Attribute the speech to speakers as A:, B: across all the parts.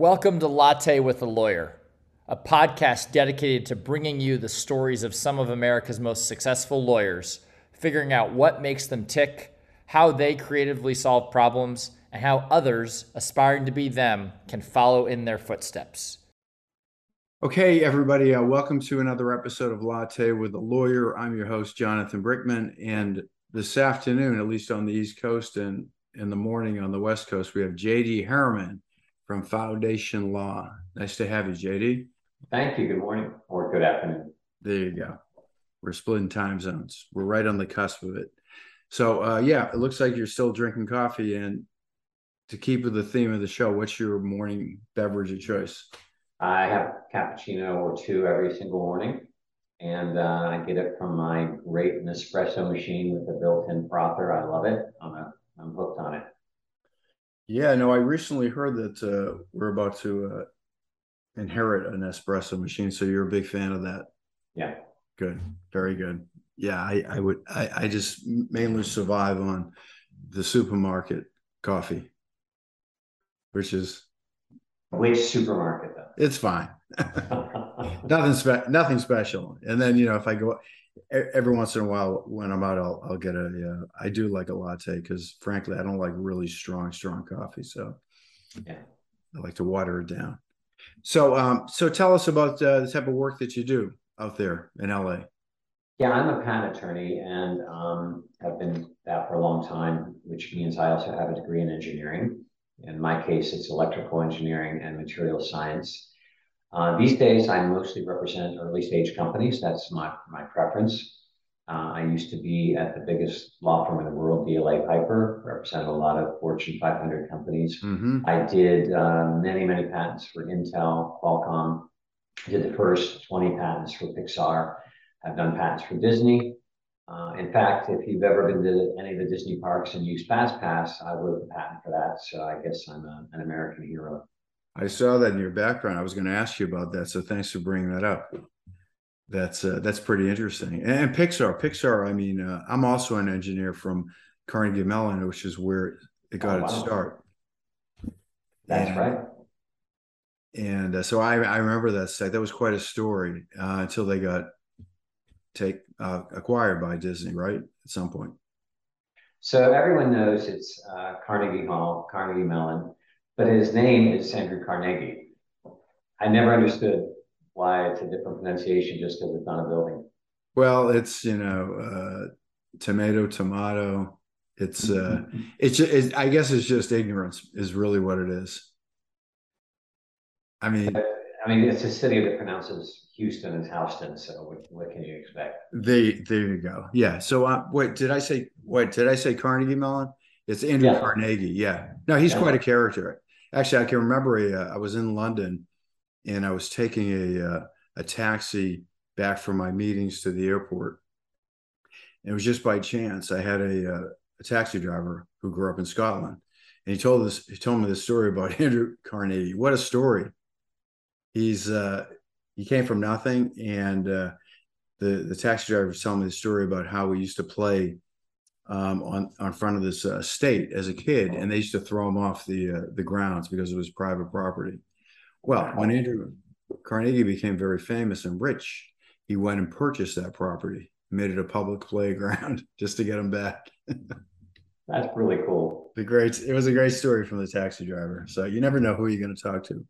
A: Welcome to Latte with a Lawyer, a podcast dedicated to bringing you the stories of some of America's most successful lawyers, figuring out what makes them tick, how they creatively solve problems, and how others aspiring to be them can follow in their footsteps.
B: Okay, everybody, uh, welcome to another episode of Latte with a Lawyer. I'm your host, Jonathan Brickman. And this afternoon, at least on the East Coast and in the morning on the West Coast, we have JD Harriman from Foundation Law. Nice to have you, JD.
C: Thank you. Good morning or good afternoon.
B: There you go. We're splitting time zones. We're right on the cusp of it. So, uh, yeah, it looks like you're still drinking coffee. And to keep with the theme of the show, what's your morning beverage of choice?
C: I have cappuccino or two every single morning, and uh, I get it from my great Nespresso machine with a built-in frother. I love it. I'm a, I'm hooked on it.
B: Yeah, no, I recently heard that uh, we're about to uh, inherit an espresso machine. So you're a big fan of that.
C: Yeah.
B: Good. Very good. Yeah, I, I would I, I just mainly survive on the supermarket coffee, which is
C: which supermarket though?
B: It's fine. nothing spe- nothing special. And then you know if I go every once in a while when I'm out, I'll, I'll get a. Uh, I do like a latte because frankly, I don't like really strong, strong coffee. So yeah, I like to water it down. So, um, so tell us about uh, the type of work that you do out there in LA.
C: Yeah, I'm a patent attorney and um, have been that for a long time, which means I also have a degree in engineering. In my case, it's electrical engineering and material science. Uh, these days, I mostly represent early stage companies. That's my, my preference. Uh, I used to be at the biggest law firm in the world, DLA Piper, represented a lot of Fortune 500 companies. Mm-hmm. I did uh, many, many patents for Intel, Qualcomm. I did the first 20 patents for Pixar. I've done patents for Disney. Uh, in fact, if you've ever been to any of the Disney parks and used FastPass, I wrote the patent for that. So I guess I'm a, an American hero.
B: I saw that in your background. I was going to ask you about that, so thanks for bringing that up. That's uh, that's pretty interesting. And, and Pixar, Pixar. I mean, uh, I'm also an engineer from Carnegie Mellon, which is where it got oh, wow. its start.
C: That's and, right.
B: And uh, so I, I remember that site. That was quite a story uh, until they got take uh, acquired by Disney, right? At some point.
C: So everyone knows it's uh, Carnegie Hall, Carnegie Mellon but his name is Andrew Carnegie. I never understood why it's a different pronunciation just because it's not a building.
B: Well, it's you know, uh, tomato, tomato. It's uh, it's, it's I guess it's just ignorance is really what it is. I mean,
C: I mean, it's a city that pronounces Houston as Houston. So what, what can you expect?
B: They there you go. Yeah. So uh, wait, did I say what? Did I say Carnegie Mellon? It's Andrew yeah. Carnegie. Yeah. No, he's yeah. quite a character actually, I can remember a, uh, I was in London and I was taking a, uh, a taxi back from my meetings to the airport. It was just by chance. I had a, uh, a taxi driver who grew up in Scotland. And he told this, he told me this story about Andrew Carnegie. What a story. He's, uh, he came from nothing. And, uh, the, the taxi driver was telling me the story about how we used to play um, on on front of this uh, state as a kid, and they used to throw him off the uh, the grounds because it was private property. Well, when Andrew Carnegie became very famous and rich, he went and purchased that property, made it a public playground just to get him back.
C: That's really cool.
B: The great it was a great story from the taxi driver. So you never know who you're going to talk to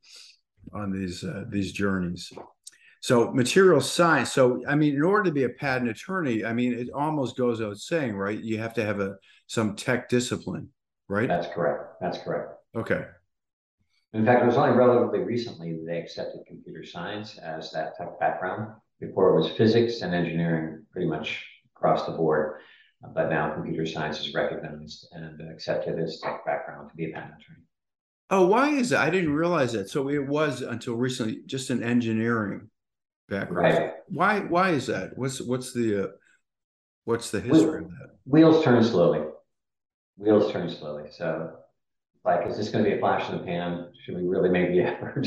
B: on these uh, these journeys. So material science. So I mean, in order to be a patent attorney, I mean, it almost goes without saying, right? You have to have a some tech discipline, right?
C: That's correct. That's correct.
B: Okay.
C: In fact, it was only relatively recently that they accepted computer science as that tech background. Before it was physics and engineering, pretty much across the board. But now computer science is recognized and accepted as tech background to be a patent attorney.
B: Oh, why is that? I didn't realize that. So it was until recently just an engineering background. Right. Why why is that? What's what's the uh, what's the history of that?
C: Wheels turn slowly. Wheels turn slowly. So like is this going to be a flash in the pan? Should we really make the effort?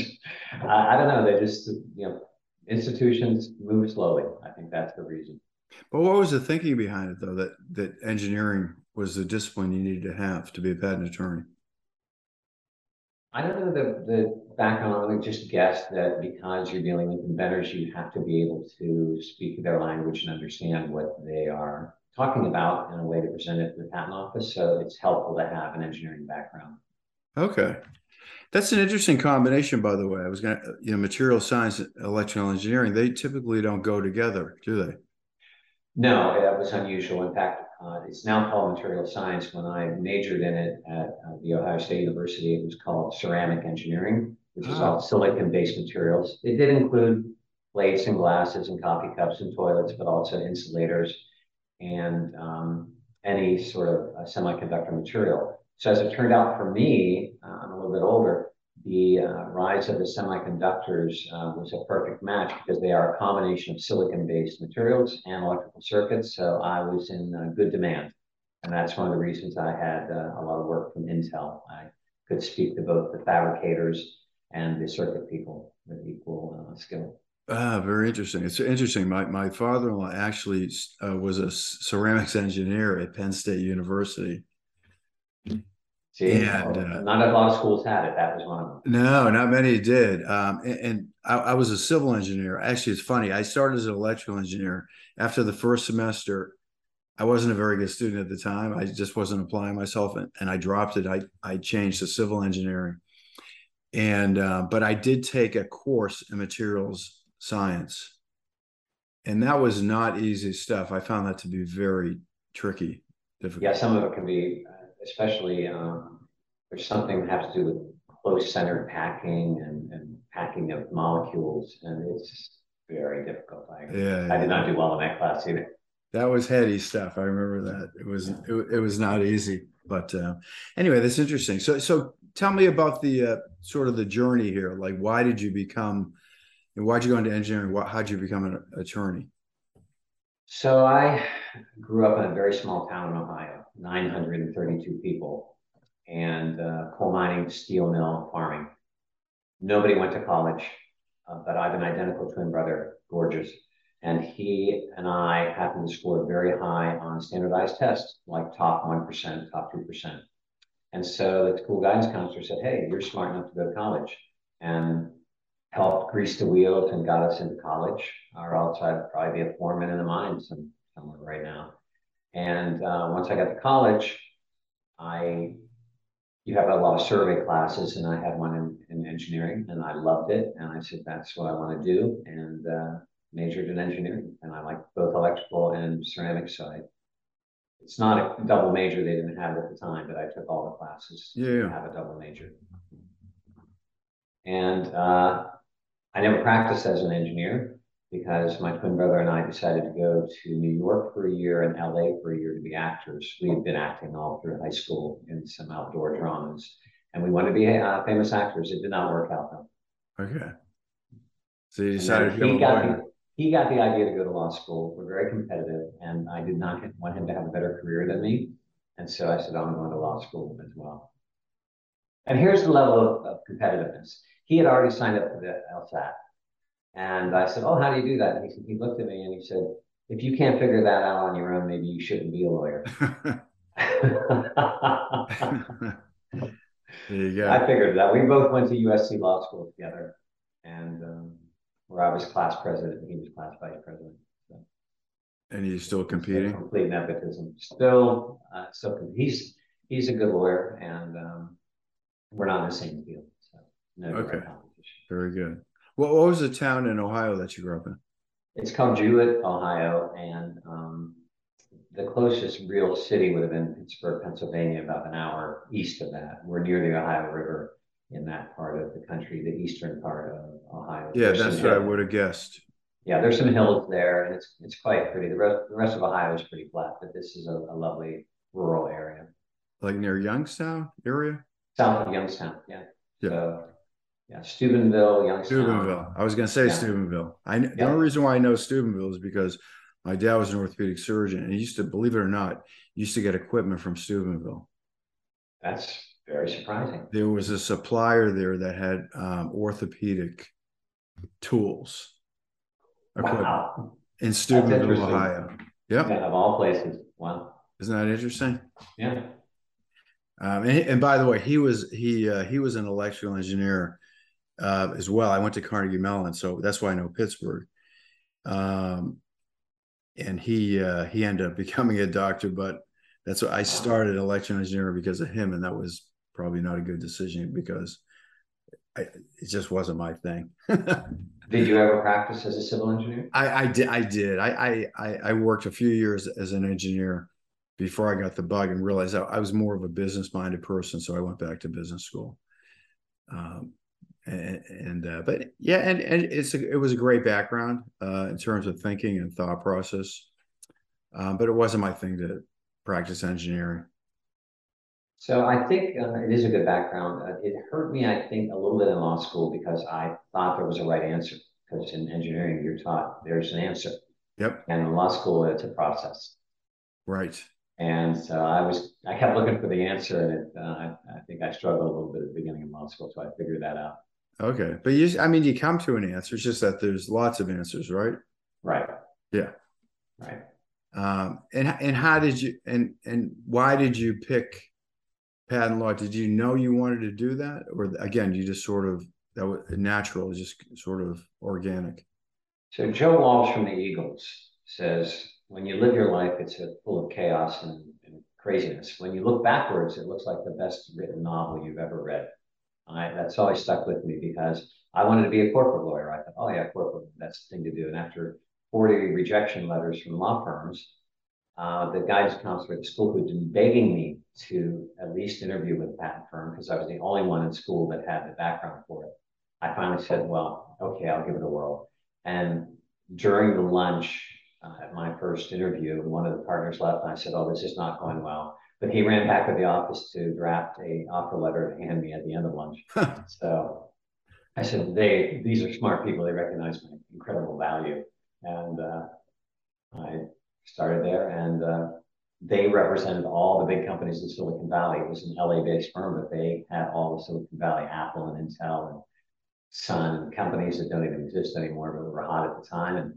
C: I, I don't know. They just you know institutions move slowly. I think that's the reason.
B: But what was the thinking behind it though that that engineering was the discipline you needed to have to be a patent attorney?
C: I don't know the, the background. I would just guess that because you're dealing with inventors, you have to be able to speak their language and understand what they are talking about in a way to present it to the patent office. So it's helpful to have an engineering background.
B: Okay. That's an interesting combination, by the way. I was going to, you know, material science, electrical engineering, they typically don't go together, do they?
C: No, that was unusual. In fact, uh, it's now called material science. When I majored in it at uh, the Ohio State University, it was called ceramic engineering, which is all silicon-based materials. It did include plates and glasses and coffee cups and toilets, but also insulators and um, any sort of uh, semiconductor material. So as it turned out for me, uh, I'm a little bit older, the uh, rise of the semiconductors uh, was a perfect match because they are a combination of silicon-based materials and electrical circuits. So I was in uh, good demand. And that's one of the reasons I had uh, a lot of work from Intel. I could speak to both the fabricators and the circuit people with equal uh, skill.
B: Ah, very interesting. It's interesting. My my father-in-law actually uh, was a ceramics engineer at Penn State University.
C: See, and, uh, not a lot of schools had it. That was one of them.
B: No, not many did. Um, and, and I, I, was a civil engineer. Actually, it's funny. I started as an electrical engineer. After the first semester, I wasn't a very good student at the time. I just wasn't applying myself, and, and I dropped it. I I changed to civil engineering, and uh, but I did take a course in materials science, and that was not easy stuff. I found that to be very tricky,
C: difficult. Yeah, some of it can be especially um, there's something that has to do with close centered packing and, and packing of molecules, and it's very difficult. I, yeah, I did not do well in that class either.
B: That was heady stuff. I remember that. It was it, it was not easy, but uh, anyway, that's interesting. So so tell me about the uh, sort of the journey here. Like, why did you become? And why'd you go into engineering? What, how'd you become an attorney?
C: So I grew up in a very small town in Ohio. 932 people, and uh, coal mining, steel mill, farming. Nobody went to college, uh, but I have an identical twin brother, gorgeous. And he and I happened to score very high on standardized tests, like top 1%, top 2%. And so the school guidance counselor said, Hey, you're smart enough to go to college. And helped grease the wheels and got us into college, or else I'd probably be a foreman in the mines somewhere right now. And uh, once I got to college, I you have a lot of survey classes, and I had one in, in engineering, and I loved it. And I said, that's what I want to do, and uh, majored in engineering. And I like both electrical and ceramics side. It's not a double major; they didn't have it at the time, but I took all the classes
B: yeah.
C: to have a double major. And uh, I never practiced as an engineer because my twin brother and I decided to go to New York for a year and LA for a year to be actors. We had been acting all through high school in some outdoor dramas, and we wanted to be uh, famous actors. It did not work out though.
B: Okay. So you decided
C: he got the, he got the idea to go to law school. We're very competitive, and I did not want him to have a better career than me. And so I said, I'm going to law school as well. And here's the level of, of competitiveness. He had already signed up for the LSAT. And I said, Oh, how do you do that? And he, he looked at me and he said, If you can't figure that out on your own, maybe you shouldn't be a lawyer.
B: there you go.
C: I figured that. We both went to USC Law School together, and um, where I was class president and he was class vice president. So.
B: And he's still competing.
C: Still complete nepotism. Still, uh, still he's he's a good lawyer, and um, we're not in the same field. So no
B: okay. Very good. What, what was the town in Ohio that you grew up in?
C: It's called Jewett, Ohio, and um, the closest real city would have been Pittsburgh, Pennsylvania, about an hour east of that. We're near the Ohio River in that part of the country, the eastern part of Ohio.
B: Yeah, there's that's what hills. I would have guessed.
C: Yeah, there's some hills there, and it's it's quite pretty. The rest, the rest of Ohio is pretty flat, but this is a, a lovely rural area.
B: Like near Youngstown area?
C: South of Youngstown, yeah. Yeah. So yeah, Steubenville, Youngstown.
B: Steubenville. I was going to say yeah. Steubenville. I the only reason why I know Steubenville is because my dad was an orthopedic surgeon, and he used to, believe it or not, used to get equipment from Steubenville.
C: That's very surprising.
B: There was a supplier there that had um, orthopedic tools.
C: Wow.
B: In Steubenville, Ohio. Yep.
C: Yeah, of all places. Wow.
B: Isn't that interesting?
C: Yeah.
B: Um, and, and by the way, he was he uh, he was an electrical engineer uh, as well. I went to Carnegie Mellon, so that's why I know Pittsburgh. Um, and he uh, he ended up becoming a doctor, but that's what I started electrical engineering because of him, and that was probably not a good decision because I, it just wasn't my thing.
C: did you ever practice as a civil engineer?
B: I, I did. I did. I, I I worked a few years as an engineer before I got the bug and realized I, I was more of a business minded person. So I went back to business school. Um, and, and uh, but yeah, and, and it's a, it was a great background uh, in terms of thinking and thought process. Um, but it wasn't my thing to practice engineering.
C: So I think uh, it is a good background. Uh, it hurt me, I think, a little bit in law school because I thought there was a right answer. Because in engineering, you're taught there's an answer.
B: Yep.
C: And in law school, it's a process.
B: Right.
C: And so I was, I kept looking for the answer, and it, uh, I, I, think I struggled a little bit at the beginning of law school, so I figured that out.
B: Okay, but you, I mean, you come to an answer. It's just that there's lots of answers, right?
C: Right.
B: Yeah.
C: Right.
B: Um, and and how did you and and why did you pick patent law? Did you know you wanted to do that, or again, you just sort of that was natural, just sort of organic?
C: So Joe Walsh from the Eagles says when you live your life, it's full of chaos and, and, craziness. When you look backwards, it looks like the best written novel you've ever read. I, that's always stuck with me because I wanted to be a corporate lawyer. I thought, oh yeah, corporate, that's the thing to do. And after 40 rejection letters from law firms, uh, the guidance counselor at the school who'd been begging me to at least interview with a patent firm because I was the only one in school that had the background for it. I finally said, well, okay, I'll give it a whirl. And during the lunch, uh, at my first interview, one of the partners left, and I said, "Oh, this is not going well." But he ran back to the office to draft a offer letter to hand me at the end of lunch. so I said, "They, these are smart people. They recognize my incredible value." And uh, I started there, and uh, they represented all the big companies in Silicon Valley. It was an LA-based firm, but they had all the Silicon Valley, Apple and Intel and Sun, companies that don't even exist anymore, but were hot at the time. And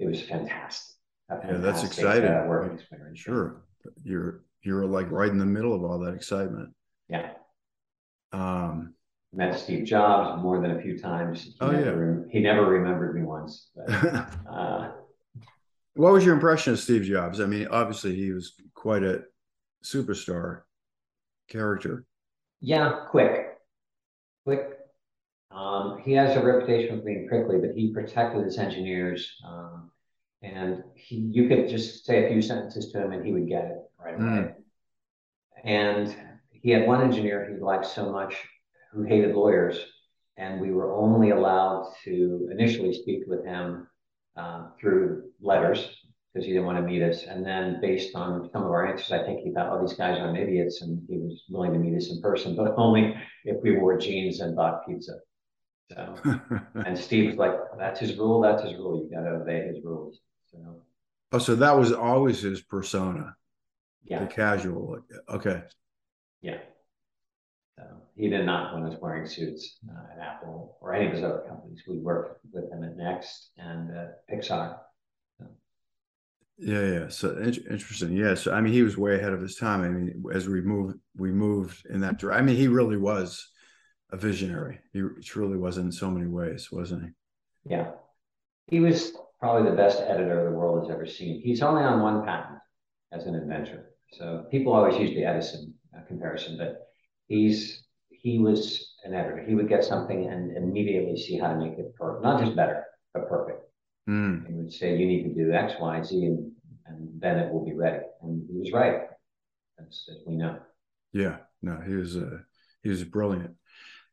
C: it was fantastic. fantastic
B: yeah, that's exciting. Uh, work experience. Sure, you're you're like right in the middle of all that excitement.
C: Yeah. Um, met Steve Jobs more than a few times. He
B: oh
C: never, yeah. He never remembered me once. But, uh,
B: what was your impression of Steve Jobs? I mean, obviously he was quite a superstar character.
C: Yeah, quick, quick. Um, he has a reputation for being prickly, but he protected his engineers. Um, and he, you could just say a few sentences to him and he would get it right away. Mm. And he had one engineer he liked so much who hated lawyers. And we were only allowed to initially speak with him uh, through letters because he didn't want to meet us. And then based on some of our answers, I think he thought, oh, these guys aren't idiots. And he was willing to meet us in person, but only if we wore jeans and bought pizza. So, and Steve was like, that's his rule. That's his rule. You got to obey his rules. So,
B: oh, so that was always his persona.
C: Yeah.
B: The casual. Okay.
C: Yeah. So he did not when he was wearing suits uh, at Apple or any of his other companies. We worked with him at Next and uh, Pixar. So.
B: Yeah, yeah. So interesting. Yeah. So I mean, he was way ahead of his time. I mean, as we moved, we moved in that direction. I mean, he really was a visionary. He truly was in so many ways, wasn't he?
C: Yeah. He was probably the best editor the world has ever seen. He's only on one patent as an inventor. So people always use the Edison uh, comparison, but he's he was an editor. He would get something and immediately see how to make it perfect, not just better, but perfect. Mm. He would say, "You need to do X, Y, Z, and and then it will be ready." And he was right, as, as we know.
B: Yeah, no, he was uh, he was brilliant.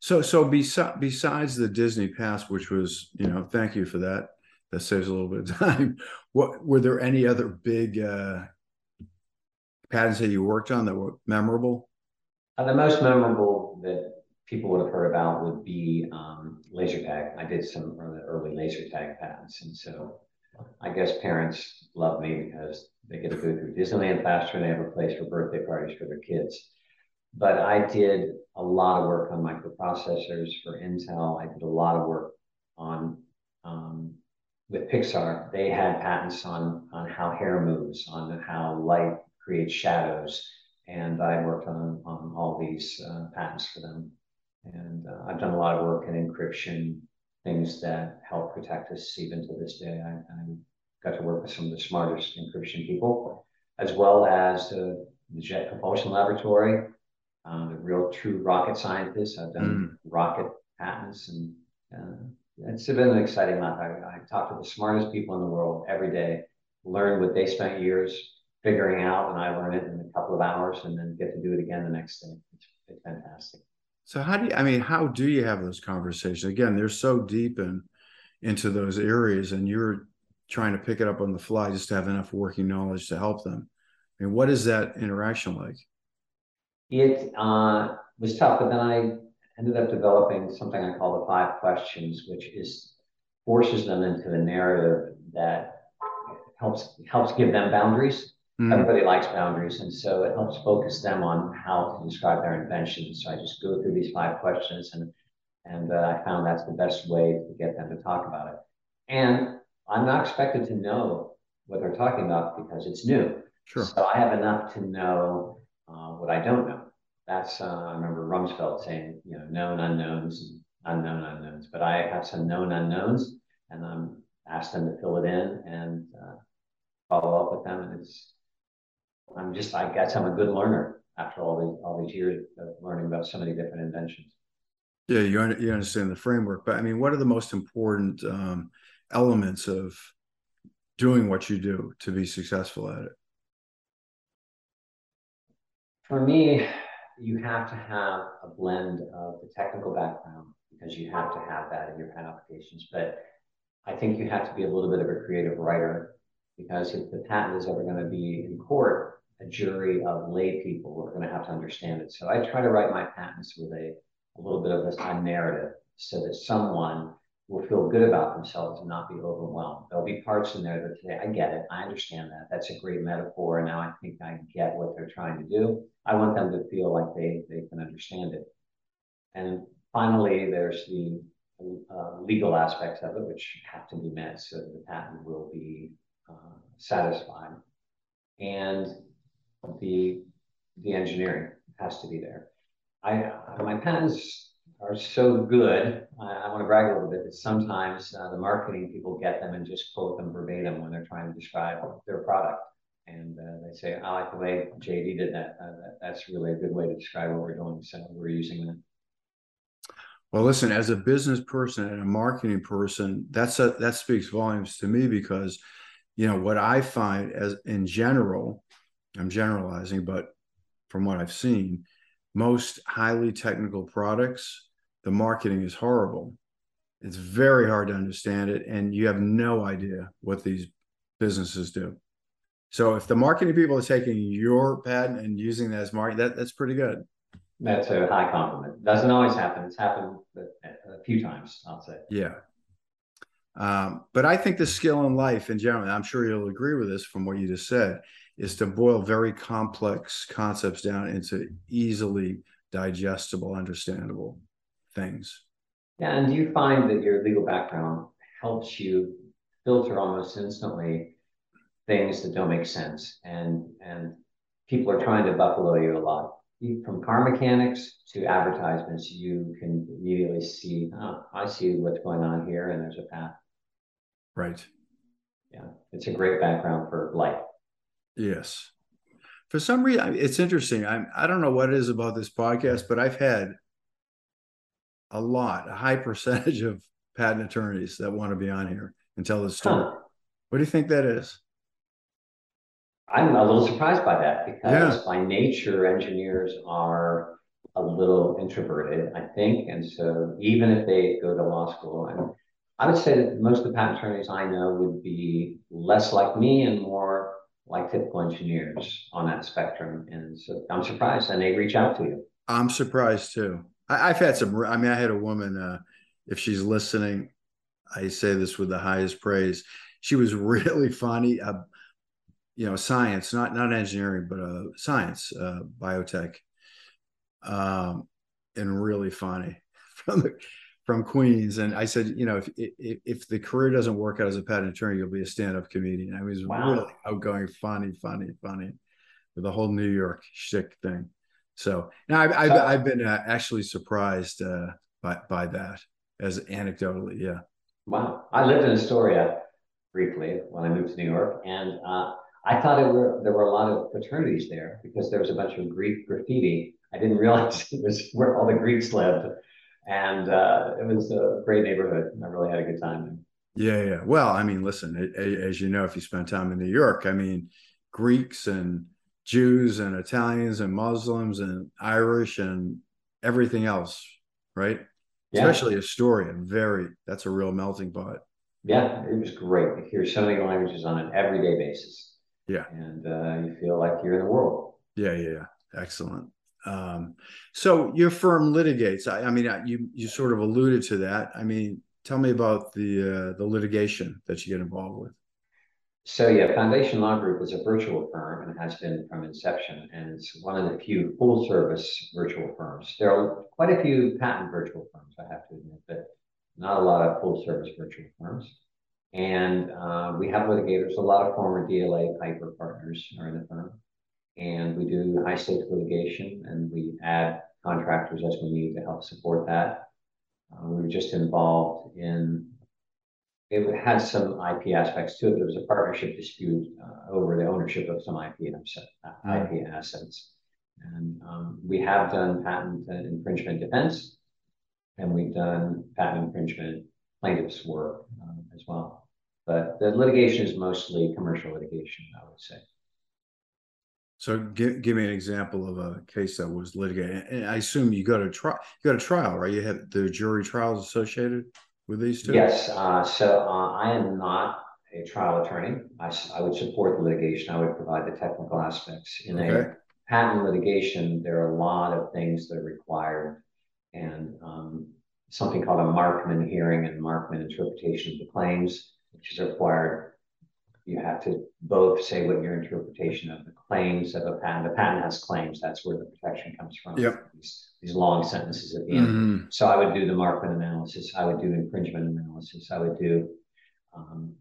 B: So, so besi- besides the Disney Pass, which was, you know, thank you for that. That saves a little bit of time. What were there any other big uh, patents that you worked on that were memorable?
C: Uh, the most memorable that people would have heard about would be um, laser tag. I did some early, early laser tag patents, and so I guess parents love me because they get to go through Disneyland faster and they have a place for birthday parties for their kids. But I did a lot of work on microprocessors for Intel. I did a lot of work on um, with Pixar. They had patents on on how hair moves, on how light creates shadows, and I worked on on all these uh, patents for them. And uh, I've done a lot of work in encryption, things that help protect us even to this day. I, I got to work with some of the smartest encryption people, as well as the Jet Propulsion Laboratory, um, the real true rocket scientists. I've done mm. rocket patents, and uh, it's been an exciting life. I, I talk to the smartest people in the world every day, learn what they spent years figuring out, and I learn it in a couple of hours, and then get to do it again the next day. It's, it's fantastic.
B: So how do you? I mean, how do you have those conversations? Again, they're so deep in into those areas, and you're trying to pick it up on the fly just to have enough working knowledge to help them. I mean, what is that interaction like?
C: It uh, was tough, but then I ended up developing something I call the five questions, which is forces them into a narrative that helps helps give them boundaries. Mm. Everybody likes boundaries, and so it helps focus them on how to describe their invention. So I just go through these five questions, and and uh, I found that's the best way to get them to talk about it. And I'm not expected to know what they're talking about because it's new.
B: Sure.
C: So I have enough to know uh, what I don't know. That's uh, I remember Rumsfeld saying, you know, known unknowns and unknown unknowns. But I have some known unknowns, and I'm asked them to fill it in and uh, follow up with them. And it's I'm just I guess I'm a good learner after all these all these years of learning about so many different inventions.
B: Yeah, you you understand the framework, but I mean, what are the most important um, elements of doing what you do to be successful at it?
C: For me, you have to have a blend of the technical background because you have to have that in your patent applications. But I think you have to be a little bit of a creative writer because if the patent is ever going to be in court, a jury of lay people are going to have to understand it. So I try to write my patents with a, a little bit of a narrative so that someone will feel good about themselves and not be overwhelmed. There'll be parts in there that say, I get it, I understand that. That's a great metaphor. And now I think I get what they're trying to do. I want them to feel like they, they can understand it. And finally, there's the uh, legal aspects of it, which have to be met so the patent will be uh, satisfied. And the, the engineering has to be there. I, my patents are so good. I, I want to brag a little bit that sometimes uh, the marketing people get them and just quote them verbatim when they're trying to describe their product. And uh, they say, I like the way JD did that. Uh, that. That's really a good way to describe what we're doing. So we're using that.
B: Well, listen, as a business person and a marketing person, that's a, that speaks volumes to me because, you know, what I find as in general, I'm generalizing, but from what I've seen, most highly technical products the marketing is horrible. It's very hard to understand it, and you have no idea what these businesses do. So if the marketing people are taking your patent and using that as marketing, that, that's pretty good.
C: That's a high compliment. Doesn't always happen. It's happened a few times, I'll say.
B: Yeah. Um, but I think the skill in life in general, I'm sure you'll agree with this from what you just said, is to boil very complex concepts down into easily digestible, understandable things.
C: Yeah, and do you find that your legal background helps you filter almost instantly things that don't make sense, and and people are trying to buffalo you a lot. From car mechanics to advertisements, you can immediately see, oh, I see what's going on here, and there's a path.
B: Right.
C: Yeah, it's a great background for life.
B: Yes. For some reason, it's interesting. I'm, I don't know what it is about this podcast, but I've had a lot, a high percentage of patent attorneys that want to be on here and tell the story. Huh. What do you think that is?
C: I'm a little surprised by that because yeah. by nature, engineers are a little introverted, I think. And so even if they go to law school, and I would say that most of the patent attorneys I know would be less like me and more like typical engineers on that spectrum. And so I'm surprised and they reach out to you.
B: I'm surprised too. I, have had some. I mean, I had a woman. Uh, if she's listening, I say this with the highest praise. She was really funny. Uh, you know, science, not not engineering, but uh, science, uh, biotech, um, and really funny from the from Queens. And I said, you know, if, if, if the career doesn't work out as a patent attorney, you'll be a stand up comedian. I was wow. really outgoing, funny, funny, funny. with the whole New York shtick thing. So now I've I've, I've been uh, actually surprised uh, by by that as anecdotally, yeah.
C: Wow, I lived in Astoria briefly when I moved to New York, and uh, I thought it were there were a lot of fraternities there because there was a bunch of Greek graffiti. I didn't realize it was where all the Greeks lived, and uh, it was a great neighborhood. I really had a good time.
B: Yeah, yeah. Well, I mean, listen, as you know, if you spend time in New York, I mean, Greeks and Jews and Italians and Muslims and Irish and everything else, right? Yeah. Especially Astoria, very that's a real melting pot.
C: Yeah, it was great. You hear so many languages on an everyday basis.
B: Yeah,
C: and uh, you feel like you're in the world.
B: Yeah, yeah, excellent. Um, so your firm litigates. I, I mean, you you sort of alluded to that. I mean, tell me about the uh, the litigation that you get involved with.
C: So yeah, Foundation Law Group is a virtual firm and has been from inception, and it's one of the few full service virtual firms. There are quite a few patent virtual firms, I have to admit, but not a lot of full service virtual firms. And uh, we have litigators. A lot of former DLA Piper partners are in the firm, and we do high stakes litigation, and we add contractors as we need to help support that. Uh, we were just involved in it had some IP aspects to it. There was a partnership dispute uh, over the ownership of some IP, uh, IP assets. And um, we have done patent infringement defense, and we've done patent infringement plaintiffs work um, as well. But the litigation is mostly commercial litigation, I would say.
B: So give, give me an example of a case that was litigated. And I assume you go to trial. You go to trial, right? You had the jury trials associated with these two?
C: Yes. Uh, so uh, I am not a trial attorney. I, I would support the litigation. I would provide the technical aspects. In okay. a patent litigation, there are a lot of things that are required, and um, something called a Markman hearing and Markman interpretation of the claims, which is required. You have to both say what your interpretation of the claims of a patent. The patent has claims. That's where the protection comes from.
B: Yep
C: these long sentences at the end. Mm-hmm. So I would do the Markman analysis. I would do infringement analysis. I would do um,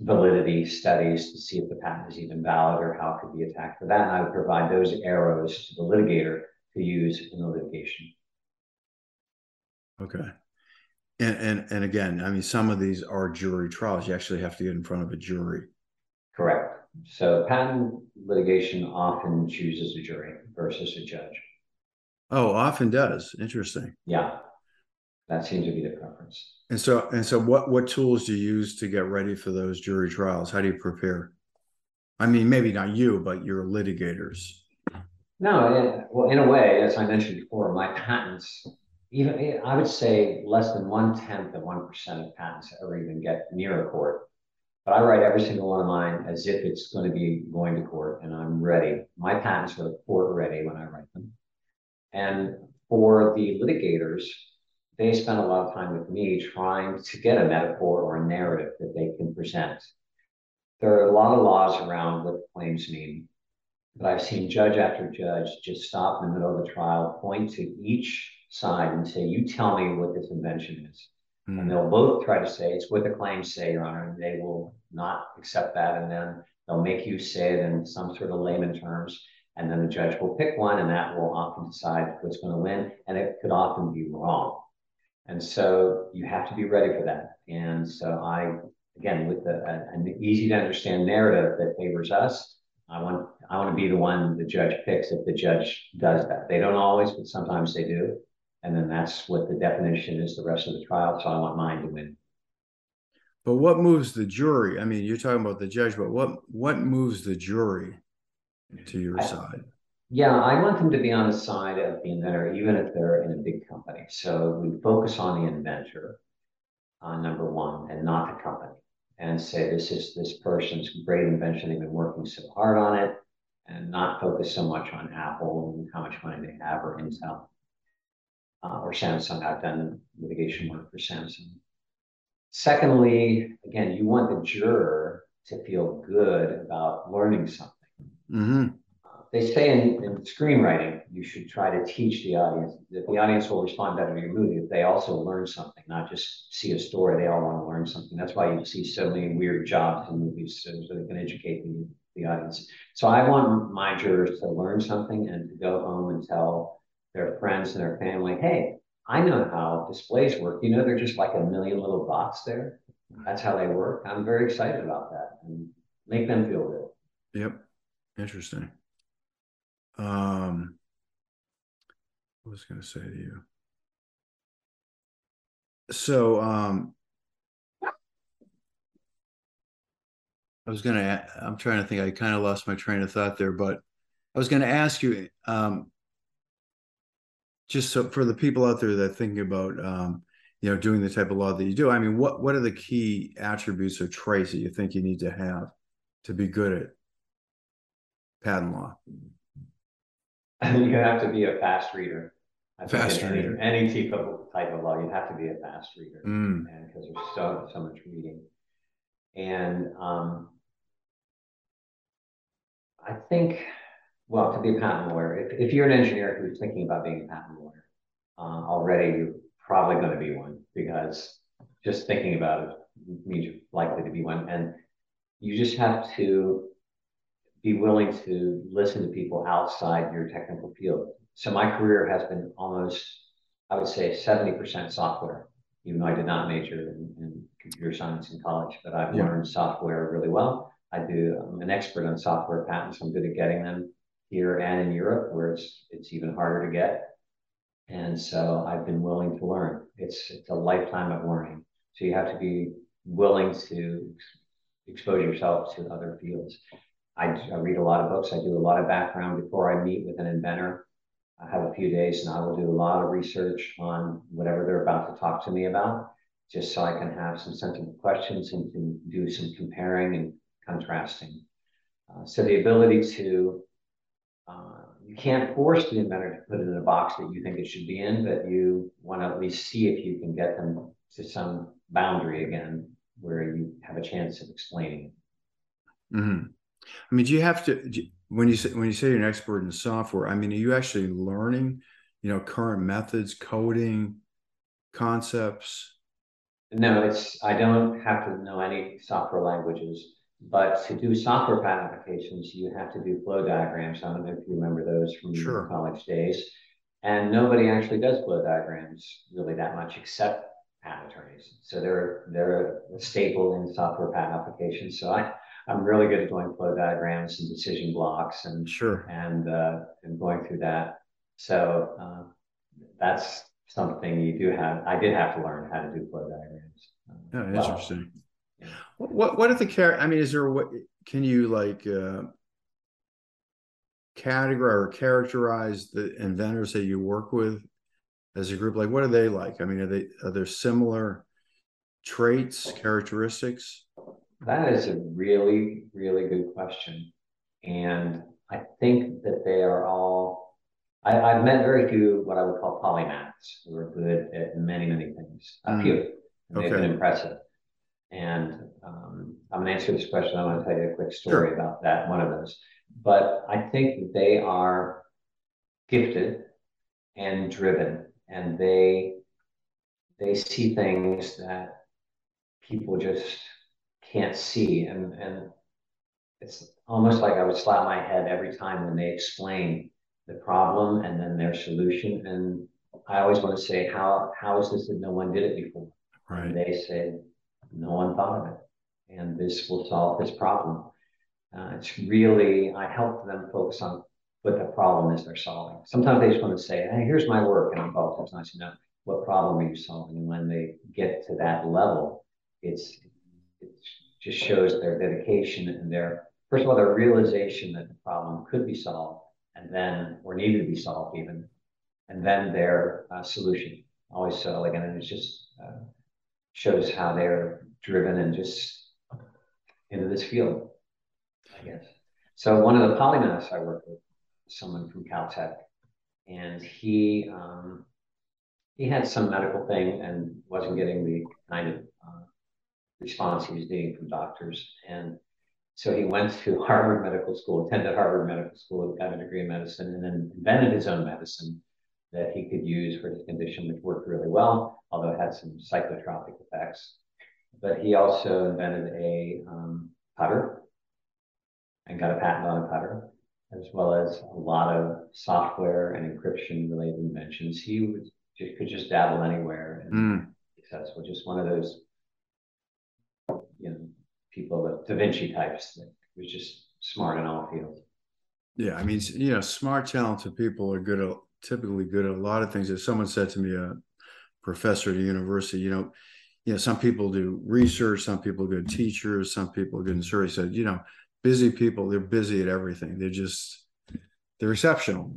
C: validity studies to see if the patent is even valid or how it could be attacked for that. And I would provide those arrows to the litigator to use in the litigation.
B: Okay. And, and and again, I mean, some of these are jury trials. You actually have to get in front of a jury.
C: Correct. So patent litigation often chooses a jury versus a judge.
B: Oh, often does. Interesting.
C: Yeah, that seems to be the preference.
B: And so, and so, what what tools do you use to get ready for those jury trials? How do you prepare? I mean, maybe not you, but your litigators.
C: No, well, in a way, as I mentioned before, my patents, even I would say less than one tenth of one percent of patents ever even get near a court. But I write every single one of mine as if it's going to be going to court, and I'm ready. My patents are court ready when I write them. And for the litigators, they spend a lot of time with me trying to get a metaphor or a narrative that they can present. There are a lot of laws around what claims mean, but I've seen judge after judge just stop in the middle of the trial, point to each side and say, You tell me what this invention is. Mm. And they'll both try to say, It's what the claims say, Your Honor, and they will not accept that. And then they'll make you say it in some sort of layman terms. And then the judge will pick one, and that will often decide what's going to win. And it could often be wrong. And so you have to be ready for that. And so I, again, with the, an easy to understand narrative that favors us, I want I want to be the one the judge picks if the judge does that. They don't always, but sometimes they do. And then that's what the definition is the rest of the trial. So I want mine to win.
B: But what moves the jury? I mean, you're talking about the judge, but what what moves the jury to your I, side?
C: Yeah, I want them to be on the side of the inventor, even if they're in a big company. So we focus on the inventor, uh, number one, and not the company, and say this is this person's great invention. They've been working so hard on it, and not focus so much on Apple and how much money they have or Intel. Uh, or Samsung. I've done litigation work for Samsung. Secondly, again, you want the juror to feel good about learning something. Mm-hmm. They say in, in screenwriting, you should try to teach the audience that the audience will respond better to your movie if they also learn something, not just see a story. They all want to learn something. That's why you see so many weird jobs in movies so, so they can educate the the audience. So I want my jurors to learn something and to go home and tell their friends and their family, hey, I know how displays work. You know, they're just like a million little dots there. That's how they work. I'm very excited about that and make them feel good.
B: Yep. Interesting. Um, I was going to say to you. So, um, I was going to, I'm trying to think, I kind of lost my train of thought there, but I was going to ask you, um, just so for the people out there that are thinking about, um, you know, doing the type of law that you do, I mean, what, what are the key attributes or traits that you think you need to have to be good at patent law?
C: you have to be a fast reader.
B: I fast
C: any,
B: reader.
C: Any type of type of law, you have to be a fast reader,
B: mm.
C: and because there's so so much reading, and um, I think, well, to be a patent lawyer, if, if you're an engineer who's thinking about being a patent lawyer, uh, already you're probably going to be one because just thinking about it means you're likely to be one, and you just have to be willing to listen to people outside your technical field. So my career has been almost, I would say, 70% software, even though I did not major in, in computer science in college, but I've yeah. learned software really well. I do, I'm an expert on software patents. I'm good at getting them here and in Europe, where it's, it's even harder to get. And so I've been willing to learn. It's, it's a lifetime of learning. So you have to be willing to expose yourself to other fields. I, I, read a lot of books. I do a lot of background before I meet with an inventor. I have a few days and I will do a lot of research on whatever they're about to talk to me about, just so I can have some sensible questions and can do some comparing and contrasting. Uh, so the ability to, uh, you can't force the inventor to put it in a box that you think it should be in, but you want to at least see if you can get them to some boundary again where you have a chance of explaining
B: it. Mm-hmm. I mean, do you have to when you say when you say you're an expert in software? I mean, are you actually learning, you know, current methods, coding, concepts?
C: No, it's I don't have to know any software languages, but to do software patent applications, you have to do flow diagrams. I don't know if you remember those from sure. your college days. And nobody actually does flow diagrams really that much, except patent attorneys. So they're they're a staple in software patent applications. So I I'm really good at doing flow diagrams and decision blocks and
B: sure
C: and uh, and going through that. So uh, that's something you do have. I did have to learn how to do flow diagrams.
B: Oh, interesting. What what if the care? I mean, is there what can you like uh, categorize or characterize the inventors that you work with as a group? Like, what are they like? I mean, are they are there similar traits, characteristics?
C: That is a really, really good question. And I think that they are all, I, have met very few what I would call polymaths who are good at many, many things. A mm. few. They've been impressive. And um, I'm going to answer this question. I'm going to tell you a quick story sure. about that, one of those. But I think they are gifted and driven, and they they see things that people just can't see. And, and it's almost like I would slap my head every time when they explain the problem and then their solution. And I always want to say, how, how is this that no one did it before?
B: Right.
C: And they said, no one thought of it. And this will solve this problem. Uh, it's really, I help them focus on what the problem is they're solving. Sometimes they just want to say, hey, here's my work. And I'm oh, it's nice to know what problem are you solving? And when they get to that level, it's, it just shows their dedication and their, first of all, their realization that the problem could be solved and then, or needed to be solved even, and then their uh, solution. Always so elegant. And it just uh, shows how they're driven and just into this field, I guess. So one of the polymaths I work with, someone from Caltech, and he um, he had some medical thing and wasn't getting the kind of uh, response he was getting from doctors. And so he went to Harvard Medical School, attended Harvard Medical School, got a degree in medicine, and then invented his own medicine that he could use for his condition, which worked really well, although it had some psychotropic effects. But he also invented a um, putter and got a patent on a cutter, as well as a lot of software and encryption related inventions. He would, could just dabble anywhere and mm. successful. Just one of those, you know, people, the Da Vinci types that was just smart in all fields.
B: Yeah, I mean, you know, smart, talented people are good at typically good at a lot of things. If someone said to me, a professor at a university, you know, you know, some people do research, some people good teachers, some people good in survey. Said, you know, busy people, they're busy at everything. They're just they're exceptional,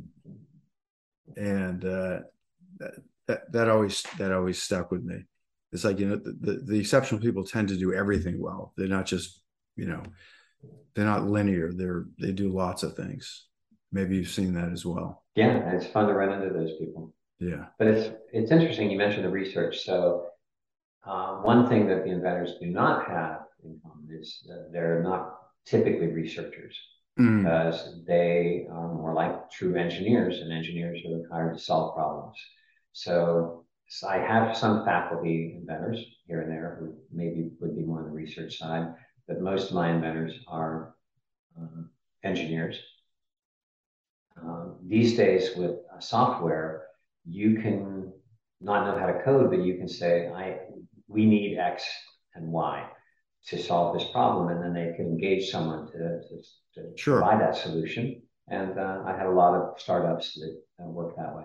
B: and uh, that that always that always stuck with me. It's like you know, the, the, the exceptional people tend to do everything well. They're not just you know, they're not linear. They're they do lots of things. Maybe you've seen that as well.
C: Yeah, it's fun to run into those people.
B: Yeah,
C: but it's it's interesting. You mentioned the research, so uh, one thing that the inventors do not have in common is that they're not typically researchers mm. because they are more like true engineers, and engineers are required to solve problems. So, so I have some faculty inventors here and there who maybe would be more on the research side, but most of my inventors are uh, engineers. Uh, these days, with software, you can not know how to code, but you can say, I we need X and Y to solve this problem, and then they can engage someone to, to, to sure. provide that solution. And uh, I had a lot of startups that uh, work that way.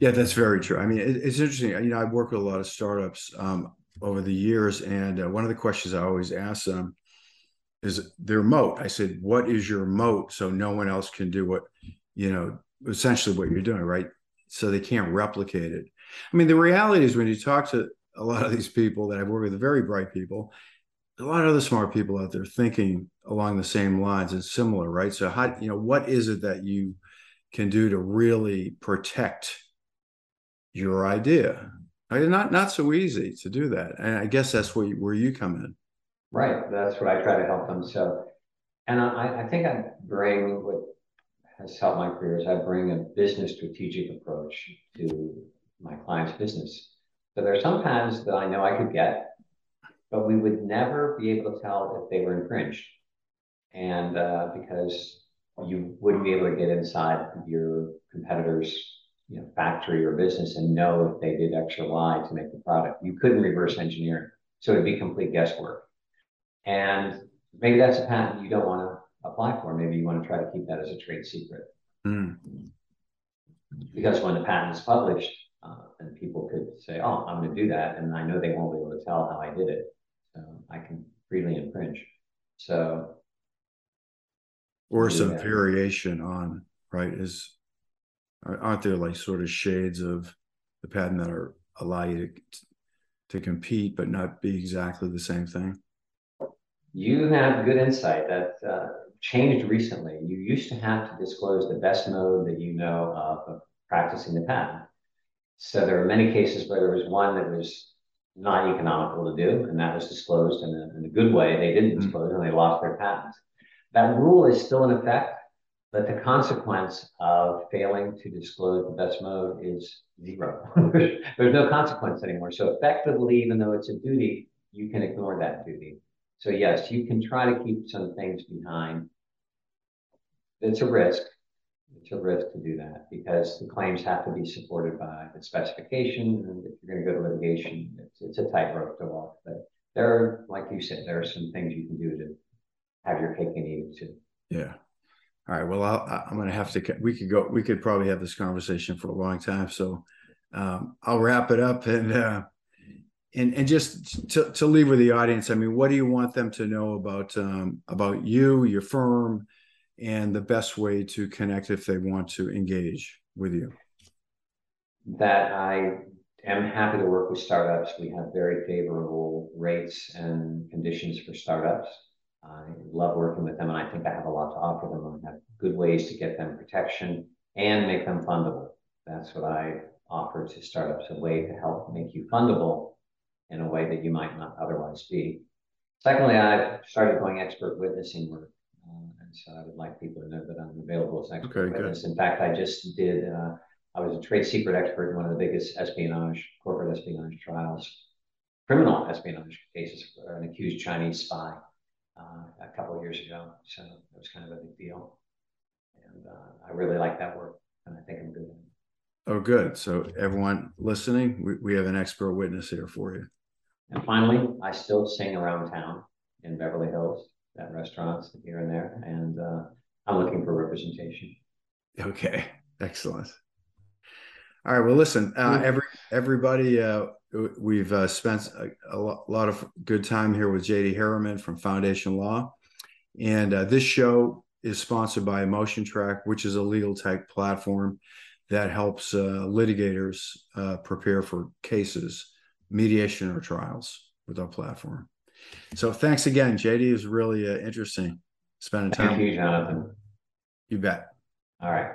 B: Yeah, that's very true. I mean, it, it's interesting. You know, I've worked with a lot of startups um, over the years, and uh, one of the questions I always ask them is their moat. I said, "What is your moat?" So no one else can do what you know, essentially what you're doing, right? So they can't replicate it. I mean, the reality is when you talk to a lot of these people that I've worked with, very bright people, a lot of other smart people out there thinking along the same lines and similar, right? So how you know what is it that you can do to really protect your idea? Right? Not not so easy to do that, and I guess that's where you, where you come in.
C: Right, that's what I try to help them. So, and I, I think I bring what has helped my career is I bring a business strategic approach to my client's business. So there are some patents that I know I could get, but we would never be able to tell if they were infringed. And uh, because you wouldn't be able to get inside your competitor's you know, factory or business and know if they did X or Y to make the product. You couldn't reverse engineer it. So it'd be complete guesswork. And maybe that's a patent you don't want to apply for. Maybe you want to try to keep that as a trade secret. Mm. Because when the patent is published, uh, and people could say, "Oh, I'm going to do that," and I know they won't be able to tell how I did it, so I can freely infringe. So,
B: or some that. variation on right is aren't there like sort of shades of the patent that are allow you to to compete but not be exactly the same thing?
C: You have good insight that uh, changed recently. You used to have to disclose the best mode that you know of, of practicing the patent. So there were many cases where there was one that was not economical to do, and that was disclosed in a, in a good way. They didn't mm-hmm. disclose, and they lost their patents. That rule is still in effect, but the consequence of failing to disclose the best mode is zero. There's no consequence anymore. So effectively, even though it's a duty, you can ignore that duty. So yes, you can try to keep some things behind. It's a risk, it's a risk to do that because the claims have to be supported by the specification. And if you're going to go to litigation, it's, it's a tightrope to walk. But there are, like you said, there are some things you can do to have your cake and eat it too.
B: Yeah. All right. Well, i am going to have to. We could go. We could probably have this conversation for a long time. So um, I'll wrap it up and uh, and and just to, to leave with the audience. I mean, what do you want them to know about um, about you, your firm, and the best way to connect if they want to engage with you?
C: That I am happy to work with startups. We have very favorable rates and conditions for startups. I love working with them, and I think I have a lot to offer them. I have good ways to get them protection and make them fundable. That's what I offer to startups a way to help make you fundable in a way that you might not otherwise be. Secondly, I've started going expert witnessing work. Uh, and so I would like people to know that I'm available as an expert okay, witness. Good. In fact, I just did, uh, I was a trade secret expert in one of the biggest espionage, corporate espionage trials, criminal espionage cases for an accused Chinese spy. uh, a couple of years ago. So it was kind of a big deal. And uh, I really like that work and I think I'm good.
B: Oh, good. So everyone listening, we, we have an expert witness here for you.
C: And finally, I still sing around town in Beverly Hills at restaurants here and there. And uh, I'm looking for representation.
B: Okay, excellent. All right. Well, listen, uh, every everybody, uh, we've uh, spent a, a, lot of good time here with JD Harriman from Foundation Law, and uh, this show is sponsored by Motion Track, which is a legal tech platform that helps uh, litigators uh, prepare for cases, mediation, or trials with our platform. So, thanks again, JD. is really uh, interesting spending time.
C: Thank you, Jonathan.
B: You bet.
C: All right.